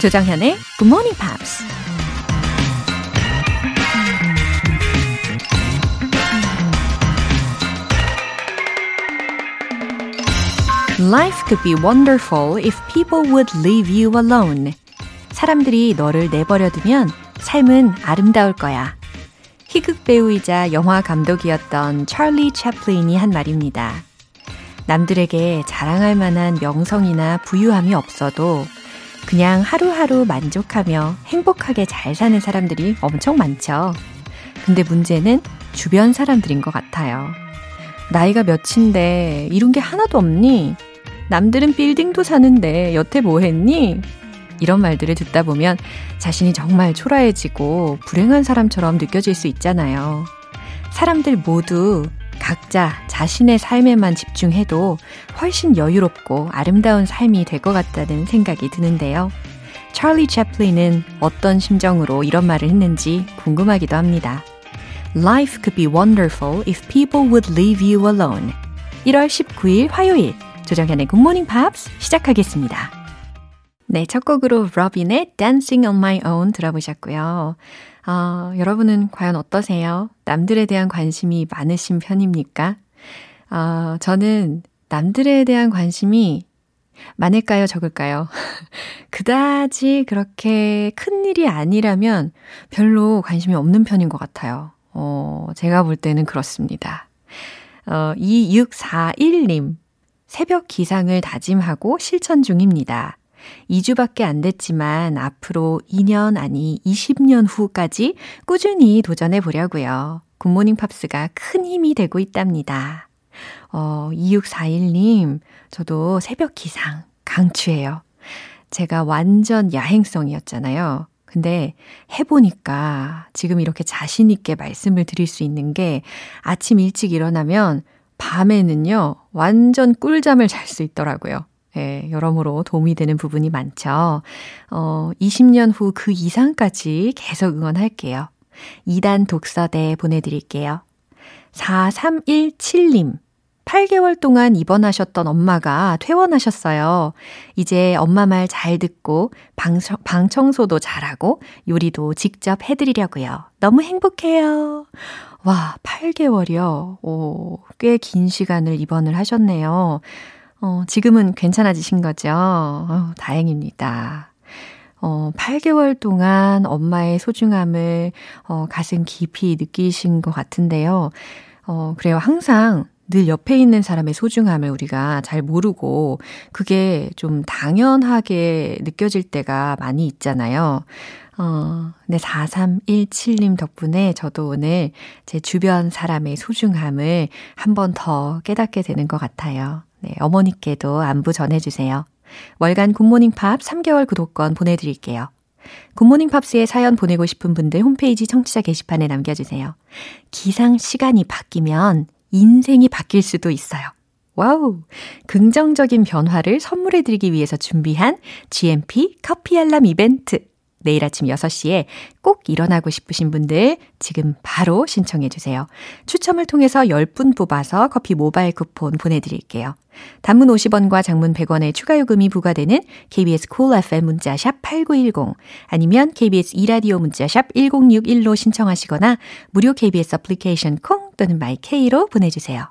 조정현의 Good Morning Pops. Life could be wonderful if people would leave you alone. 사람들이 너를 내버려두면 삶은 아름다울 거야. 희극 배우이자 영화 감독이었던 찰리 채플린이 한 말입니다. 남들에게 자랑할 만한 명성이나 부유함이 없어도 그냥 하루하루 만족하며 행복하게 잘 사는 사람들이 엄청 많죠. 근데 문제는 주변 사람들인 것 같아요. 나이가 몇인데 이룬 게 하나도 없니? 남들은 빌딩도 사는데 여태 뭐 했니? 이런 말들을 듣다 보면 자신이 정말 초라해지고 불행한 사람처럼 느껴질 수 있잖아요. 사람들 모두 각자 자신의 삶에만 집중해도 훨씬 여유롭고 아름다운 삶이 될 것 같다는 생각이 드는데요. 찰리 채플린은 어떤 심정으로 이런 말을 했는지 궁금하기도 합니다. Life could be wonderful if people would leave you alone. 1월 19일 화요일 조정현의 Good Morning Pops 시작하겠습니다. 네, 첫 곡으로 로빈의 Dancing on My Own 들어보셨고요. 어, 여러분은 과연 어떠세요? 남들에 대한 관심이 많으신 편입니까? 어, 저는 남들에 대한 관심이 많을까요, 적을까요? 그다지 그렇게 큰 일이 아니라면 별로 관심이 없는 편인 것 같아요. 어, 제가 볼 때는 그렇습니다. 어, 2641님, 새벽 기상을 다짐하고 실천 중입니다. 2주밖에 안 됐지만 앞으로 2년 아니 20년 후까지 꾸준히 도전해 보려고요. 굿모닝 팝스가 큰 힘이 되고 있답니다. 어, 2641님, 저도 새벽 기상 강추해요. 제가 완전 야행성이었잖아요. 근데 해보니까 지금 이렇게 자신있게 말씀을 드릴 수 있는 게 아침 일찍 일어나면 밤에는요, 완전 꿀잠을 잘 수 있더라고요. 예, 여러모로 도움이 되는 부분이 많죠. 어, 20년 후 그 이상까지 계속 응원할게요. 2단 독서대 보내드릴게요. 4317님. 8개월 동안 입원하셨던 엄마가 퇴원하셨어요. 이제 엄마 말 잘 듣고 방, 방 청소도 잘하고 요리도 직접 해드리려고요. 너무 행복해요. 와, 8개월이요. 오, 꽤 긴 시간을 입원을 하셨네요. 어, 지금은 괜찮아지신 거죠? 어, 다행입니다. 어, 8개월 동안 엄마의 소중함을 어, 가슴 깊이 느끼신 것 같은데요. 어, 그래요. 항상 늘 옆에 있는 사람의 소중함을 우리가 잘 모르고 그게 좀 당연하게 느껴질 때가 많이 있잖아요. 어, 네, 4317님 덕분에 저도 오늘 제 주변 사람의 소중함을 한 번 더 깨닫게 되는 것 같아요. 네, 어머니께도 안부 전해주세요. 월간 굿모닝 팝 3개월 구독권 보내드릴게요. 굿모닝 팝스에 사연 보내고 싶은 분들 홈페이지 청취자 게시판에 남겨주세요. 기상 시간이 바뀌면 인생이 바뀔 수도 있어요. Wow! 긍정적인 변화를 선물해드리기 위해서 준비한 GMP 커피 알람 이벤트. 내일 아침 6시에 꼭 일어나고 싶으신 분들 지금 바로 신청해 주세요. 추첨을 통해서 10분 뽑아서 커피 모바일 쿠폰 보내드릴게요. 단문 50원과 장문 100원의 추가 요금이 부과되는 KBS cool FM 문자샵 8910 아니면 KBS 이라디오 문자샵 1061로 신청하시거나 무료 KBS 애플리케이션 콩 또는 마이케이로 보내주세요.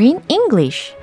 Screen English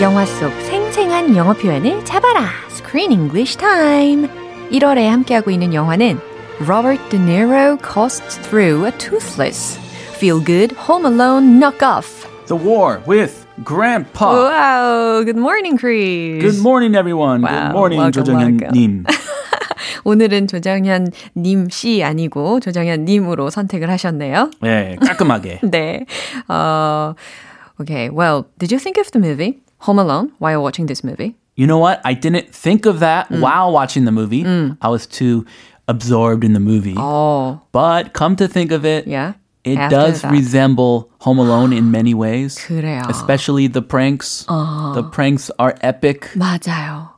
영화 속 생생한 영어 표현을 잡아라. Screen English Time. 1월에 함께하고 있는 영화는 Robert De Niro costs through a toothless. Feel good, home alone, knock off. The War with Grandpa. Wow, good morning, Chris. Good morning, everyone. Wow, good morning, welcome, 조정현님. 오늘은 조정현 님 씨 아니고 조정현 님으로 선택을 하셨네요. 네, 깔끔하게. 네. Uh, okay, well, did you think of the movie Home Alone while watching this movie? You know what? I didn't think of that Mm. while watching the movie. I was too absorbed in the movie. Oh, But come to think of it, yeah. it After does that. resemble Home Alone in many ways. 그래요. Especially the pranks. The pranks are epic. 맞아요.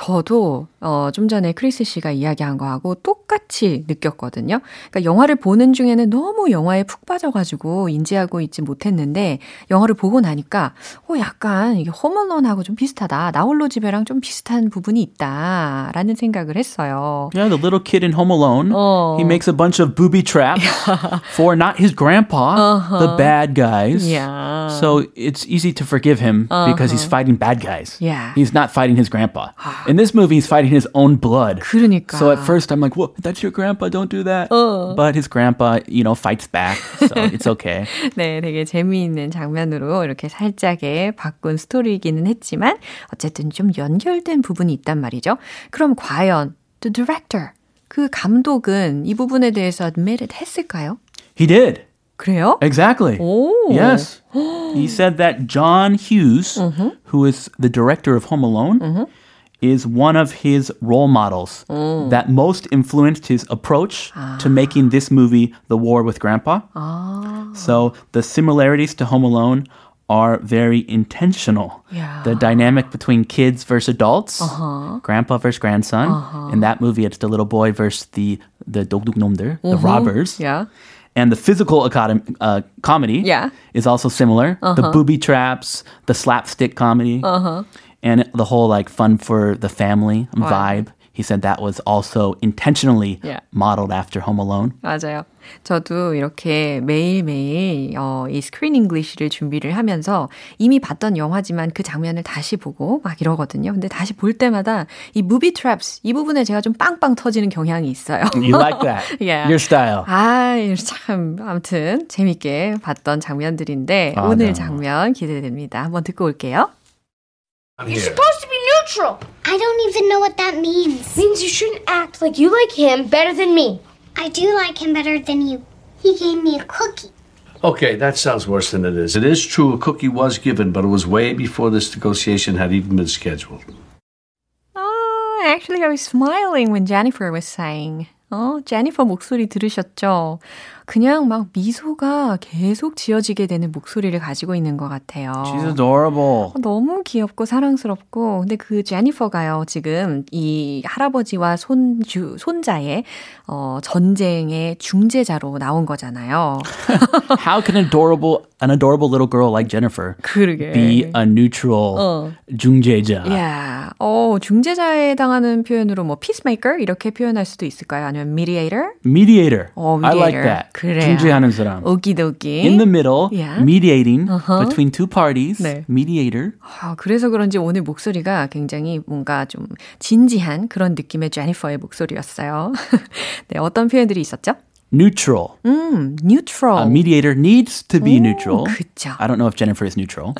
저도 어, 좀 전에 크리스 씨가 이야기한 거하고 똑같이 느꼈거든요. 그러니까 영화를 보는 중에는 너무 영화에 푹 빠져가지고 인지하고 있지 못했는데 영화를 보고 나니까 어 약간 이게 홈얼론하고 좀 비슷하다. 나 홀로 집에랑 좀 비슷한 부분이 있다라는 생각을 했어요. Yeah, the little kid in Home Alone. Oh. He makes a bunch of booby traps for not his grandpa, the bad guys. Uh-huh. Yeah. So it's easy to forgive him because he's fighting bad guys. Yeah. He's not fighting his grandpa. In this movie, he's fighting his own blood. 그러니까. So at first, I'm like, "Whoa, that's your grandpa! Don't do that." But his grandpa, you know, fights back, so it's okay. 네, 되게 재미있는 장면으로 이렇게 살짝의 바꾼 스토리이기는 했지만 어쨌든 좀 연결된 부분이 있단 말이죠. 그럼 과연 the director, 그 감독은 이 부분에 대해서 admitted 했을까요? He did 그래요? exactly. 오. Yes, he said that John Hughes, who is the director of Home Alone. Is one of his role models mm. that most influenced his approach to ah. making this movie, The War with Grandpa. Ah. So the similarities to Home Alone are very intentional. Yeah. The dynamic between kids versus adults, uh-huh. grandpa versus grandson. Uh-huh. In that movie, it's the little boy versus the the dokduknomder, the mm-hmm. robbers. Yeah. And the physical academ- uh, comedy Yeah. is also similar. The uh-huh. booby traps, the slapstick comedy, and the whole like fun for the family vibe. He said that was also intentionally Yeah. modeled after Home Alone. 맞아요. 저도 이렇게 매일매일 어, 이 screen English를 준비를 하면서 이미 봤던 영화지만 그 장면을 다시 보고 막 이러거든요. 근데 다시 볼 때마다 이 movie tracks 이 부분에 제가 좀 빵빵 터지는 경향이 있어요. You like that? Yeah. Your style. 아, 참 아무튼 재밌게 봤던 장면들인데 아, 오늘 네. 장면 기대됩니다. 한번 듣고 올게요. You're supposed to be neutral. I don't even know what that means. Means you shouldn't act like you like him better than me. I do like him better than you. He gave me a cookie. Okay, that sounds worse than it is. It is true a cookie was given, but it was way before this negotiation had even been scheduled. Oh, actually I was smiling when Jennifer was saying. 어, 제니퍼 목소리 들으셨죠? 그냥 막 미소가 계속 지어지게 되는 목소리를 가지고 있는 것 같아요. She's adorable. 너무 귀엽고 사랑스럽고 근데 그 제니퍼가요 지금 이 할아버지와 손 주 손자의 어 전쟁의 중재자로 나온 거잖아요. How can adorable an adorable little girl like Jennifer 그러게. be a neutral 어. 중재자? 야, 어 중재자에 해당하는 표현으로 뭐 peacemaker 이렇게 표현할 수도 있을까요? 아니면 mediator? Mediator. 어, I like mediator. that. 그래요. 중재하는 사람. 오기도기. In the middle, Yeah. mediating between two parties. 네. Mediator. 아, 그래서 그런지 오늘 목소리가 굉장히 뭔가 좀 진지한 그런 느낌의 제니퍼의 목소리였어요. 네, 어떤 표현들이 있었죠? Neutral. 음, neutral. A mediator needs to be neutral. 그쵸. I don't know if Jennifer is neutral.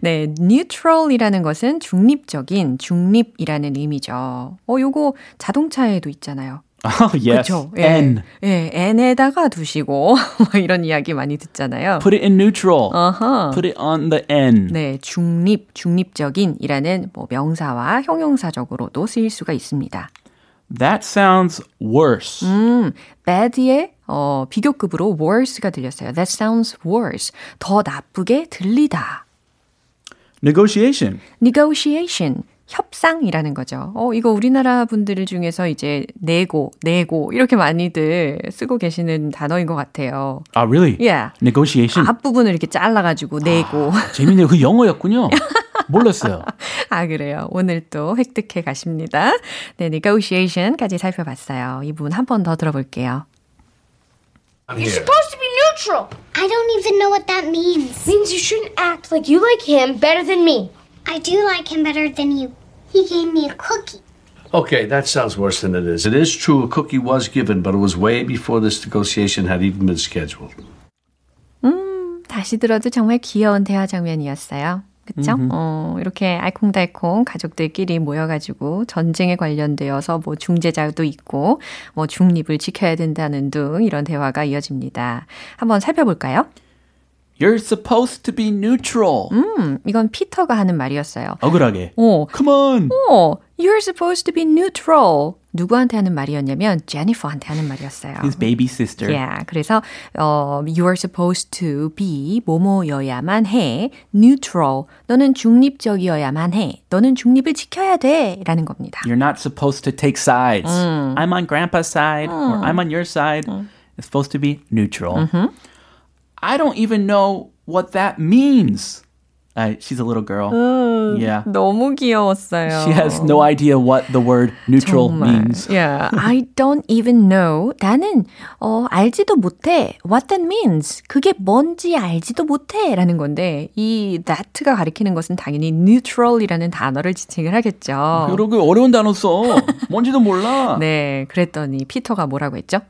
네, neutral이라는 것은 중립적인, 중립이라는 의미죠. 어, 요거 자동차에도 있잖아요. Oh, yes. 그쵸? N. 예, N에다가 두시고, 뭐 이런 이야기 많이 듣잖아요. Put it in neutral. 어허. Put it on the N. 네, 중립, 중립적인이라는 뭐 명사와 형용사적으로도 쓰일 수가 있습니다. That sounds worse. 음, bad의 어, 비교급으로 worse가 들렸어요. That sounds worse. 더 나쁘게 들리다. Negotiation. negotiation. 협상이라는 거죠. 어, 이거 우리나라 분들 중에서 이제 내고, 내고, 이렇게 많이들 쓰고 계시는 단어인 것 같아요. Ah, really? Yeah. Negotiation. 앞부분을 이렇게 잘라가지고 내고. 재밌네요. 그 영어였군요. 몰랐어요. 아, 그래요. 오늘 또 획득해 가십니다. 네, negotiation까지 살펴봤어요. 이 부분 한 번 더 들어볼게요. You're supposed to be neutral. I don't even know what that means. Means you shouldn't act like you like him better than me. I do like him better than you. He gave me a cookie. Okay, that sounds worse than it is. It is true a cookie was given, but it was way before this negotiation had even been scheduled. 다시 들어도 정말 귀여운 대화 장면이었어요. 그쵸? 어, 이렇게 알콩달콩 가족들끼리 모여가지고 전쟁에 관련되어서 뭐 중재자도 있고 뭐 중립을 지켜야 된다는 등 이런 대화가 이어집니다. 한번 살펴볼까요? You're supposed to be neutral. 음, 이건 피터가 하는 말이었어요. 억울하게. 어, Come on. 어, you're supposed to be neutral. 누구한테 하는 말이었냐면 제니퍼한테 하는 말이었어요. His baby sister. Yeah, 그래서 어, you are supposed to be 뭐뭐여야만 해. neutral. 너는 중립적이어야만 해. 너는 중립을 지켜야 돼. 라는 겁니다. You're not supposed to take sides. I'm on grandpa's side or I'm on your side. It's supposed to be neutral. I don't even know what that means. Uh, she's a little girl. yeah. 너무 귀여웠어요. She has no idea what the word neutral means. Yeah, I don't even know. 나는 어, 알지도 못해. What that means. 그게 뭔지 알지도 못해라는 건데 이 that가 가리키는 것은 당연히 neutral이라는 단어를 지칭을 하겠죠. 그러고 어려운 단어 써. 뭔지도 몰라. 네, 그랬더니 피터가 뭐라고 했죠?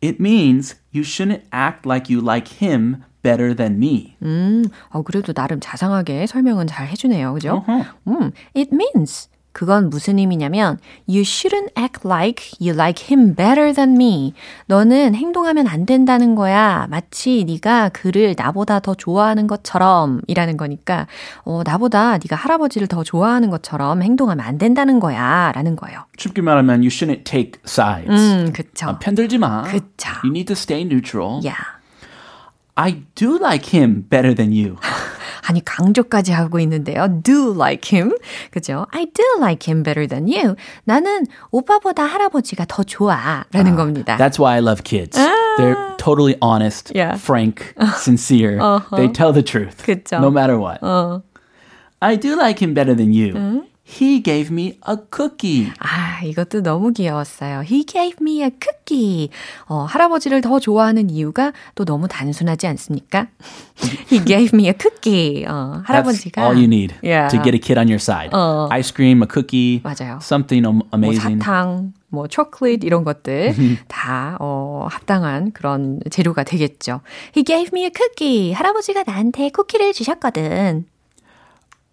It means you shouldn't act like you like him better than me. 음, 어, 그래도 나름 자상하게 설명은 잘 해주네요. 그죠? 음, it means. 그건 무슨 의미냐면 you shouldn't act like you like him better than me. 너는 행동하면 안 된다는 거야. 마치 네가 그를 나보다 더 좋아하는 것처럼 이라는 거니까 어, 나보다 네가 할아버지를 더 좋아하는 것처럼 행동하면 안 된다는 거야. 라는 거예요. 쉽게 말하면 you shouldn't take sides. 음, 그쵸. 아, 편들지 마. 그쵸. You need to stay neutral. Yeah. I do like him better than you. 아니 강조까지 하고 있는데요. Do like him. 그죠? I do like him better than you. 나는 오빠보다 할아버지가 더 좋아. 라는 겁니다. That's why I love kids. They're totally honest, Yeah. frank, sincere. They tell the truth, 그쵸. no matter what. I do like him better than you. He gave me a cookie. 아, 이것도 너무 귀여웠어요. He gave me a cookie. 어, 할아버지를 더 좋아하는 이유가 또 너무 단순하지 않습니까? He gave me a cookie. 어, That's 할아버지가 all you need Yeah. to get a kid on your side. 어. Ice cream, a cookie, 맞아요. something am- 뭐 amazing. 사탕, 뭐 초콜릿 이런 것들 다 어, 합당한 그런 재료가 되겠죠. He gave me a cookie. 할아버지가 나한테 쿠키를 주셨거든.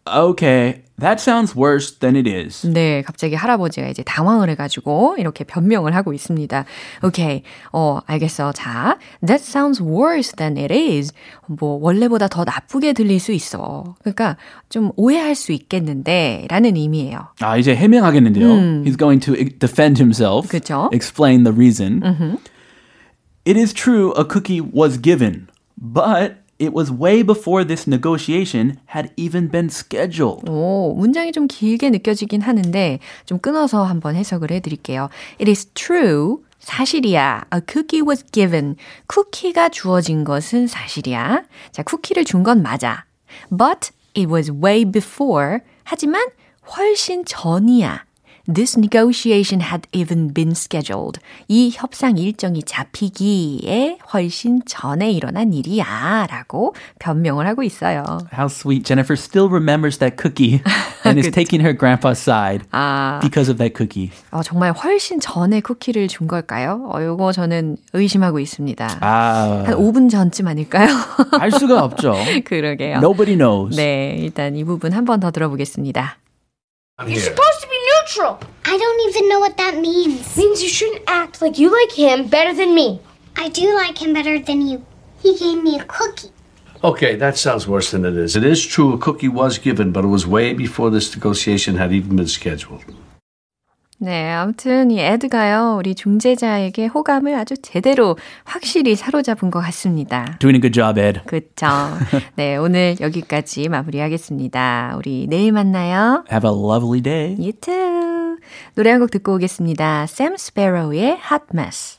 Okay, that sounds worse than it is. 네, 갑자기 할아버지가 이제 당황을 해가지고 이렇게 변명을 하고 있습니다. 오케이, 어, 알겠어. 자, that sounds worse than it is. 뭐, 원래보다 더 나쁘게 들릴 수 있어. 그러니까 좀 오해할 수 있겠는데, 라는 의미예요. 아, 이제 해명하겠는데요. He's going to e- defend himself, 그쵸? explain the reason. It is true a cookie was given, but it was way before this negotiation had even been scheduled. 오, 문장이 좀 길게 느껴지긴 하는데, 좀 끊어서 한번 해석을 해 드릴게요. It is true. 사실이야. A cookie was given. 쿠키가 주어진 것은 사실이야. 자, 쿠키를 준 건 맞아. But it was way before. 하지만 훨씬 전이야. This negotiation had even been scheduled. 이 협상 일정이 잡히기에 훨씬 전에 일어난 일이야. 라고 변명을 하고 있어요. How sweet. Jennifer still remembers that cookie and is taking her grandpa's side 아, because of that cookie. 어, 정말 훨씬 전에 쿠키를 준 걸까요? 어, 요거 저는 의심하고 있습니다. 아, 한 5분 전쯤 아닐까요? 알 수가 없죠. 그러게요. Nobody knows. 네, 일단 이 부분 한 번 더 들어보겠습니다. You're supposed to be neutral. I don't even know what that means. Means you shouldn't act like you like him better than me. I do like him better than you. He gave me a cookie. Okay, that sounds worse than it is. It is true a cookie was given, but it was way before this negotiation had even been scheduled. 네, 아무튼 이 에드가요, 우리 중재자에게 호감을 아주 제대로 확실히 사로잡은 것 같습니다. Doing a good job, Ed. 그쵸. 네, 오늘 여기까지 마무리하겠습니다. 우리 내일 만나요. Have a lovely day. You too. 노래 한 곡 듣고 오겠습니다. 샘 스페로우의 Hot Mess.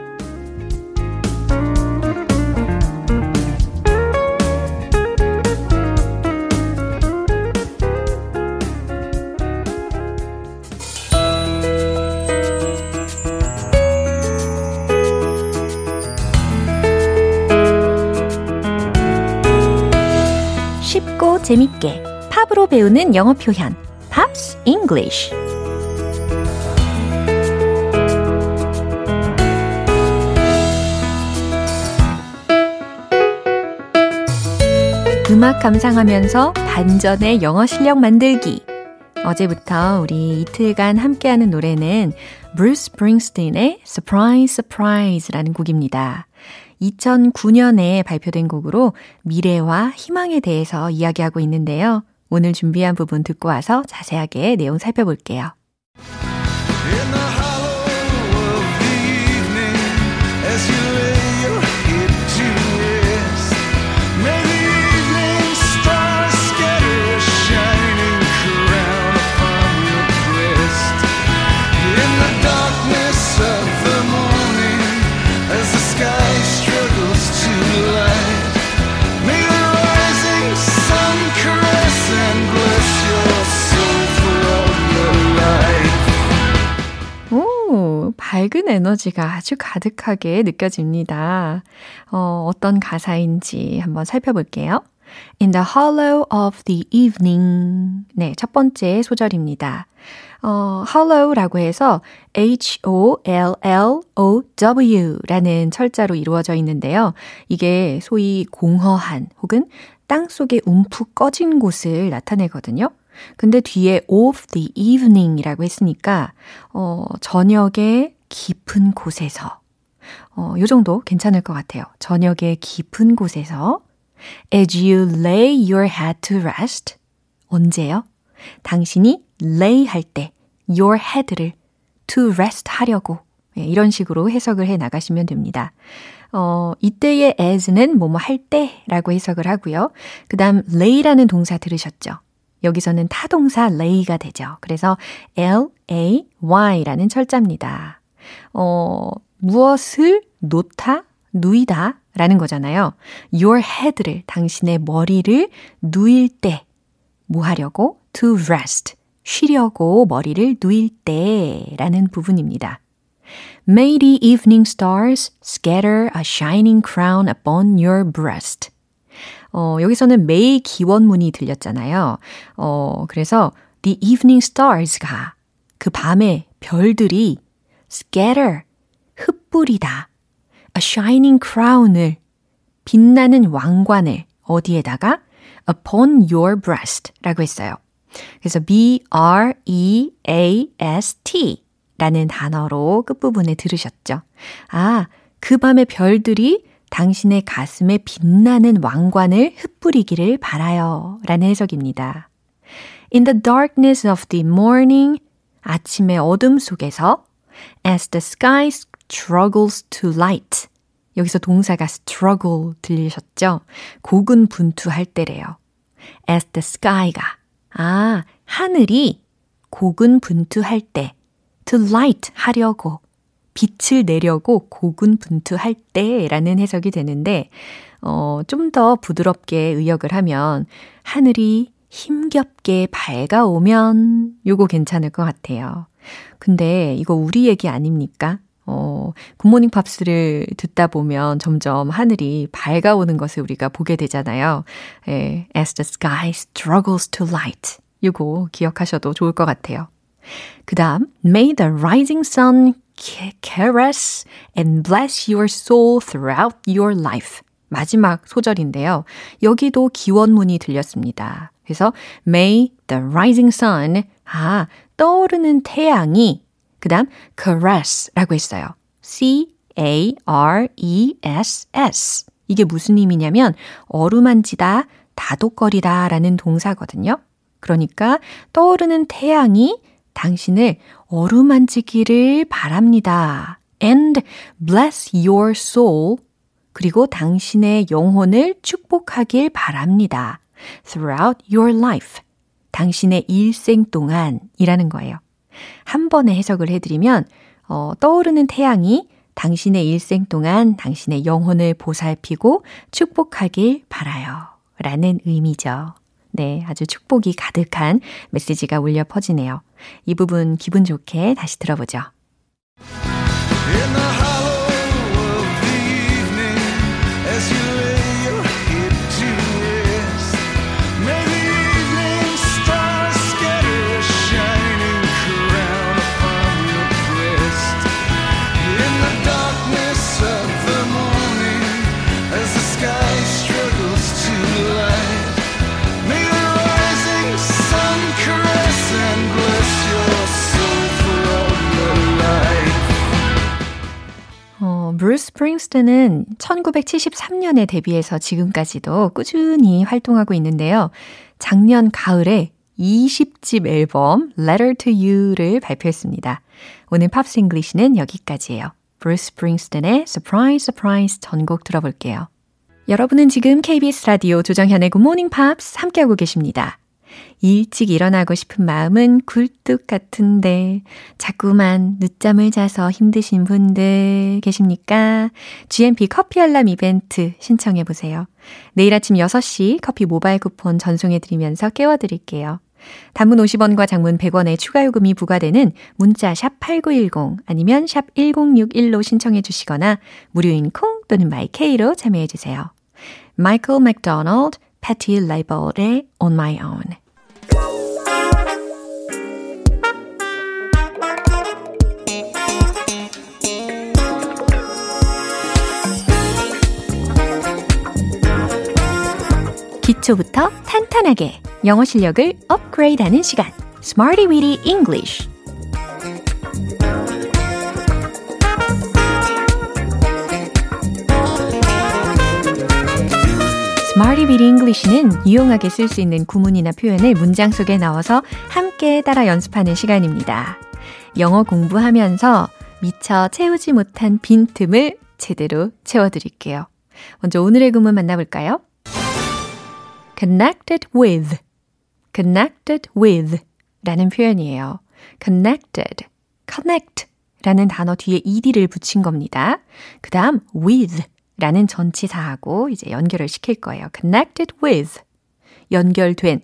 재밌게 팝으로 배우는 영어 표현 Pops English 음악 감상하면서 반전의 영어 실력 만들기 어제부터 우리 이틀간 함께하는 노래는 브루스 스프링스틴의 Surprise Surprise라는 곡입니다. 2009년에 발표된 곡으로 미래와 희망에 대해서 이야기하고 있는데요. 오늘 준비한 부분 듣고 와서 자세하게 내용 살펴볼게요. 밝은 에너지가 아주 가득하게 느껴집니다. 어, 어떤 가사인지 한번 살펴볼게요. In the hollow of the evening. 네, 첫 번째 소절입니다. 어, hollow라고 해서 H-O-L-L-O-W 라는 철자로 이루어져 있는데요. 이게 소위 공허한 혹은 땅 속에 움푹 꺼진 곳을 나타내거든요. 근데 뒤에 of the evening이라고 했으니까 어, 저녁에 깊은 곳에서 어, 요 정도 괜찮을 것 같아요. 저녁의 깊은 곳에서 As you lay your head to rest 언제요? 당신이 lay 할 때 your head를 to rest 하려고 예, 이런 식으로 해석을 해 나가시면 됩니다. 어, 이때의 as는 뭐뭐 할 때라고 해석을 하고요. 그 다음 lay라는 동사 들으셨죠? 여기서는 타동사 lay가 되죠. 그래서 L-A-Y라는 철자입니다. 어, 무엇을 놓다, 누이다 라는 거잖아요. Your head를, 당신의 머리를 누일 때, 뭐 하려고? To rest. 쉬려고 머리를 누일 때 라는 부분입니다. May the evening stars scatter a shining crown upon your breast. 어, 여기서는 may 기원문이 들렸잖아요. 어, 그래서 the evening stars가 그 밤의 별들이 scatter, 흩뿌리다. a shining crown을, 빛나는 왕관을 어디에다가 upon your breast 라고 했어요. 그래서 B-R-E-A-S-T 라는 단어로 끝부분에 들으셨죠? 아, 그 밤의 별들이 당신의 가슴에 빛나는 왕관을 흩뿌리기를 바라요. 라는 해석입니다. In the darkness of the morning, 아침의 어둠 속에서 as the sky struggles to light. 여기서 동사가 struggle 들리셨죠? 고군분투할 때래요. as the sky가 아, 하늘이 고군분투할 때 to light 하려고 빛을 내려고 고군분투할 때라는 해석이 되는데 어, 좀 더 부드럽게 의역을 하면 하늘이 힘겹게 밝아오면 요거 괜찮을 것 같아요. 근데 이거 우리 얘기 아닙니까? 어, 굿모닝 팝스를 듣다 보면 점점 하늘이 밝아오는 것을 우리가 보게 되잖아요. 예, as the sky struggles to light. 요거 기억하셔도 좋을 것 같아요. 그 다음, May the rising sun caress and bless your soul throughout your life. 마지막 소절인데요. 여기도 기원문이 들렸습니다. 그래서 May the rising sun, 아, 떠오르는 태양이 그 다음 caress라고 했어요. C-A-R-E-S-S. 이게 무슨 의미냐면 어루만지다, 다독거리다 라는 동사거든요. 그러니까 떠오르는 태양이 당신을 어루만지기를 바랍니다. And bless your soul. 그리고 당신의 영혼을 축복하길 바랍니다. Throughout your life. 당신의 일생 동안이라는 거예요. 한 번에 해석을 해드리면, 어, 떠오르는 태양이 당신의 일생 동안 당신의 영혼을 보살피고 축복하길 바라요. 라는 의미죠. 네, 아주 축복이 가득한 메시지가 울려 퍼지네요. 이 부분 기분 좋게 다시 들어보죠. 브루스 스프링스턴은 1973년에 데뷔해서 지금까지도 꾸준히 활동하고 있는데요. 작년 가을에 20집 앨범 Letter to You를 발표했습니다. 오늘 Pops English는 여기까지예요. 브루스 스프링스턴의 Surprise Surprise 전곡 들어볼게요. 여러분은 지금 KBS 라디오 조정현의 Good Morning Pops 함께하고 계십니다. 일찍 일어나고 싶은 마음은 굴뚝 같은데 자꾸만 늦잠을 자서 힘드신 분들 계십니까? GMP 커피 알람 이벤트 신청해 보세요. 내일 아침 6시 커피 모바일 쿠폰 전송해 드리면서 깨워 드릴게요. 단문 50원과 장문 100원의 추가 요금이 부과되는 문자 샵 8910 아니면 샵 1061로 신청해 주시거나 무료인 콩 또는 마이케이로 참여해 주세요. 마이클 맥도날드 패티 라벨의 On My Own. 기초부터 탄탄하게 영어 실력을 업그레이드하는 시간. Smarty Weedy English. 삐리삐리 English는 유용하게 쓸 수 있는 구문이나 표현을 문장 속에 넣어서 함께 따라 연습하는 시간입니다. 영어 공부하면서 미처 채우지 못한 빈틈을 제대로 채워드릴게요. 먼저 오늘의 구문 만나볼까요? connected with, connected with 라는 표현이에요. connected, connect 라는 단어 뒤에 ed를 붙인 겁니다. 그 다음 with 라는 전치사하고 이제 연결을 시킬 거예요. connected with. 연결된,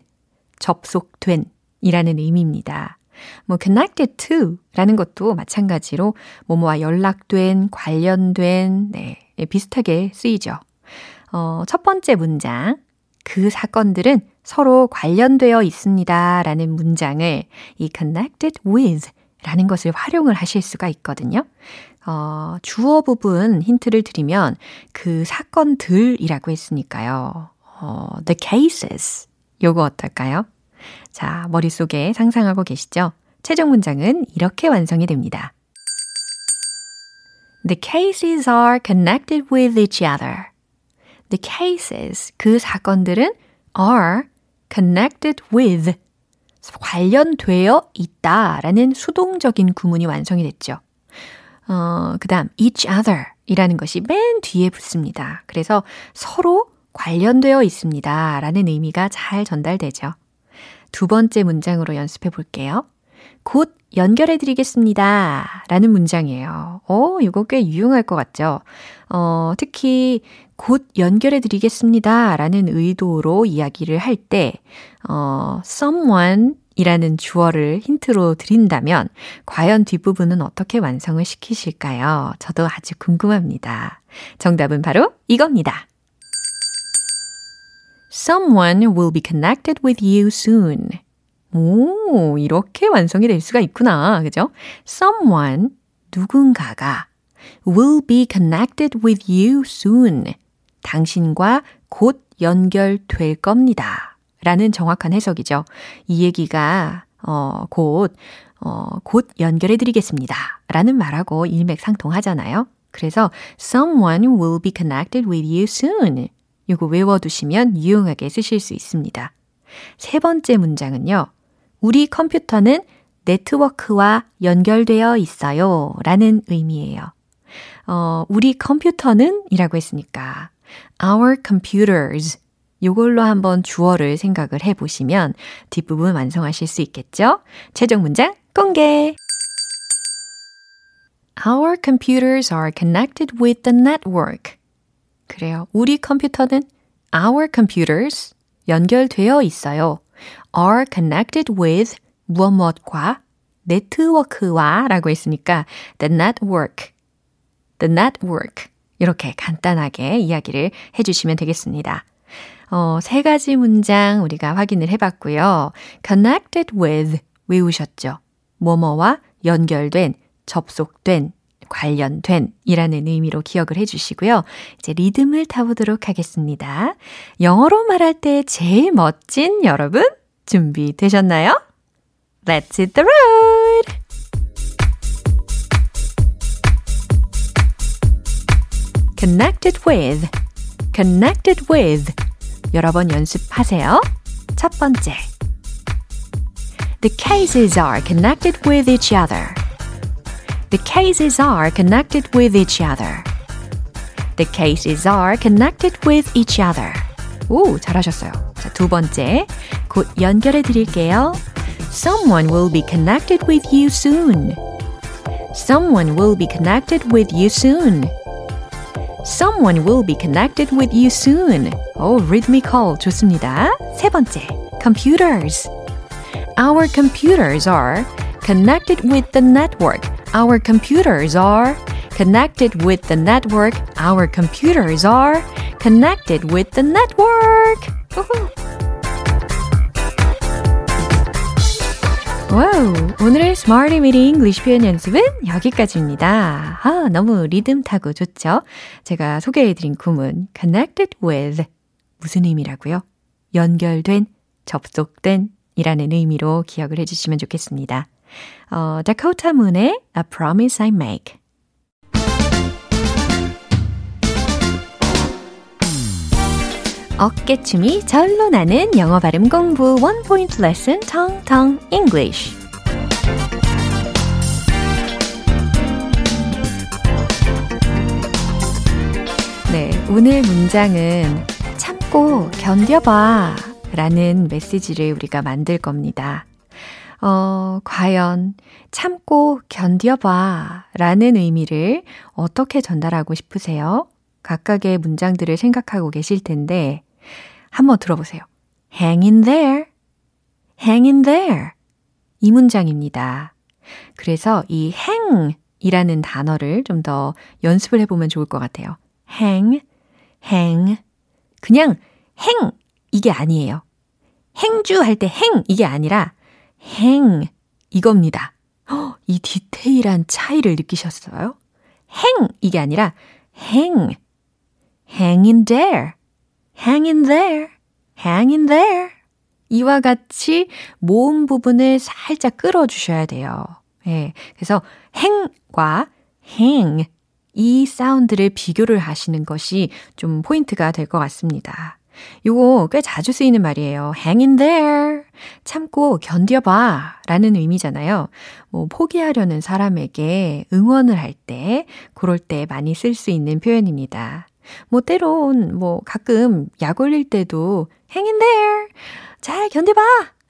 접속된 이라는 의미입니다. 뭐 connected to 라는 것도 마찬가지로 뭐뭐와 연락된, 관련된, 네, 예, 비슷하게 쓰이죠. 어, 첫 번째 문장. 그 사건들은 서로 관련되어 있습니다. 라는 문장을 이 connected with 라는 것을 활용을 하실 수가 있거든요. 어, 주어 부분 힌트를 드리면 그 사건들이라고 했으니까요. 어, the cases. 요거 어떨까요? 자, 머릿속에 상상하고 계시죠? 최종 문장은 이렇게 완성이 됩니다. The cases are connected with each other. The cases, 그 사건들은 are connected with, 관련되어 있다 라는 수동적인 구문이 완성이 됐죠. 어, 그 다음, each other 이라는 것이 맨 뒤에 붙습니다. 그래서 서로 관련되어 있습니다. 라는 의미가 잘 전달되죠. 두 번째 문장으로 연습해 볼게요. 곧 연결해 드리겠습니다. 라는 문장이에요. 어, 이거 꽤 유용할 것 같죠? 어, 특히 곧 연결해 드리겠습니다. 라는 의도로 이야기를 할 때, 어, someone 이라는 주어를 힌트로 드린다면 과연 뒷부분은 어떻게 완성을 시키실까요? 저도 아주 궁금합니다. 정답은 바로 이겁니다. Someone will be connected with you soon. 오, 이렇게 완성이 될 수가 있구나. 그죠? Someone, 누군가가 will be connected with you soon. 당신과 곧 연결될 겁니다. 라는 정확한 해석이죠. 이 얘기가, 어, 곧, 어, 곧 연결해 드리겠습니다. 라는 말하고 일맥상통하잖아요. 그래서 someone will be connected with you soon. 이거 외워두시면 유용하게 쓰실 수 있습니다. 세 번째 문장은요. 우리 컴퓨터는 네트워크와 연결되어 있어요. 라는 의미예요. 어, 우리 컴퓨터는 이라고 했으니까 our computers 요걸로 한번 주어를 생각을 해보시면 뒷부분 완성하실 수 있겠죠? 최종 문장 공개! Our computers are connected with the network. 그래요. 우리 컴퓨터는 our computers 연결되어 있어요. are connected with 무엇 무엇과 네트워크와 라고 했으니까 the network, the network 이렇게 간단하게 이야기를 해주시면 되겠습니다. 어, 세 가지 문장 우리가 확인을 해봤고요. connected with 외우셨죠? 뭐뭐와 연결된, 접속된, 관련된 이라는 의미로 기억을 해주시고요. 이제 리듬을 타보도록 하겠습니다. 영어로 말할 때 제일 멋진 여러분 준비되셨나요? Let's hit the road! connected with, connected with 여러 번 연습하세요. 첫 번째. The cases are connected with each other. The cases are connected with each other. The cases are connected with each other. 오, 잘하셨어요. 자, 두 번째. 곧 연결해 드릴게요. Someone will be connected with you soon. Someone will be connected with you soon. Someone will be connected with you soon. 오, rhythmical 좋습니다. 세 번째. Computers. Our computers are connected with the network. Our computers are connected with the network. Our computers are connected with the network. 와우, 오늘의 Smarty Meeting English 표현 연습은 여기까지입니다. 아, 너무 리듬 타고 좋죠? 제가 소개해드린 구문 connected with 무슨 의미라고요? 연결된, 접속된 이라는 의미로 기억을 해주시면 좋겠습니다. 어, 다코타 문의 A Promise I Make 어깨춤이 절로 나는 영어 발음 공부 원 포인트 레슨 텅텅 English 네, 오늘 문장은 참고 견뎌봐 라는 메시지를 우리가 만들 겁니다. 어, 과연 참고 견뎌봐 라는 의미를 어떻게 전달하고 싶으세요? 각각의 문장들을 생각하고 계실 텐데, 한번 들어보세요. hang in there, hang in there. 이 문장입니다. 그래서 이 hang 이라는 단어를 좀 더 연습을 해보면 좋을 것 같아요. hang, hang. 그냥 hang 이게 아니에요. 행주 할 때 행 이게 아니라 행 이겁니다. 허, 이 디테일한 차이를 느끼셨어요? 행 이게 아니라 행 hang in there, hang in there, hang in there. 이와 같이 모음 부분을 살짝 끌어주셔야 돼요. 예. 그래서 행과 hang 이 사운드를 비교를 하시는 것이 좀 포인트가 될 것 같습니다. 요거 꽤 자주 쓰이는 말이에요. hang in there. 참고 견뎌봐. 라는 의미잖아요. 뭐, 포기하려는 사람에게 응원을 할 때, 그럴 때 많이 쓸 수 있는 표현입니다. 뭐, 때론, 뭐, 가끔 약 올릴 때도 hang in there. 잘 견뎌봐.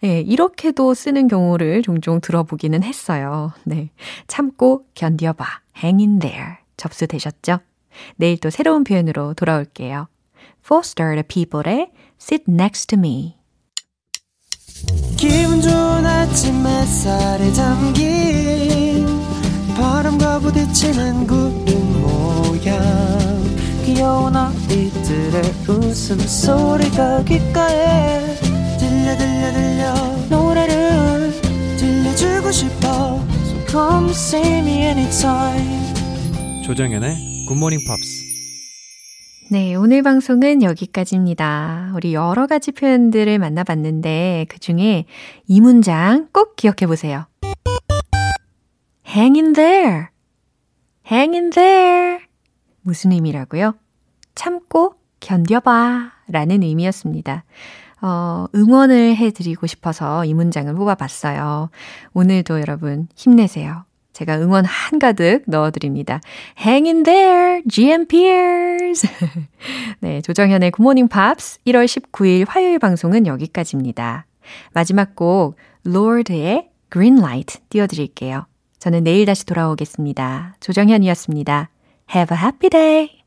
네, 이렇게도 쓰는 경우를 종종 들어보기는 했어요. 네. 참고 견뎌봐. hang in there. 접수되셨죠? 내일 또 새로운 표현으로 돌아올게요. Foster the People의 Sit Next to Me. 기분 좋은 아침 햇살에 담긴 바람과 부딪히는 구름 모양 귀여운 아이들의 웃음소리가 귓가에 들려 들려 들려 노래를 들려주고 싶어 So come see me anytime 조정연의 굿모닝 팝스 네, 오늘 방송은 여기까지입니다. 우리 여러 가지 표현들을 만나봤는데 그 중에 이 문장 꼭 기억해 보세요. hang in there. hang in there. 무슨 의미라고요? 참고 견뎌봐 라는 의미였습니다. 어, 응원을 해드리고 싶어서 이 문장을 뽑아봤어요. 오늘도 여러분 힘내세요. 제가 응원 한가득 넣어드립니다. Hang in there, GMPers! 네, 조정현의 굿모닝 팝스 1월 19일 화요일 방송은 여기까지입니다. 마지막 곡, Lord의 Green Light 띄워드릴게요. 저는 내일 다시 돌아오겠습니다. 조정현이었습니다. Have a happy day!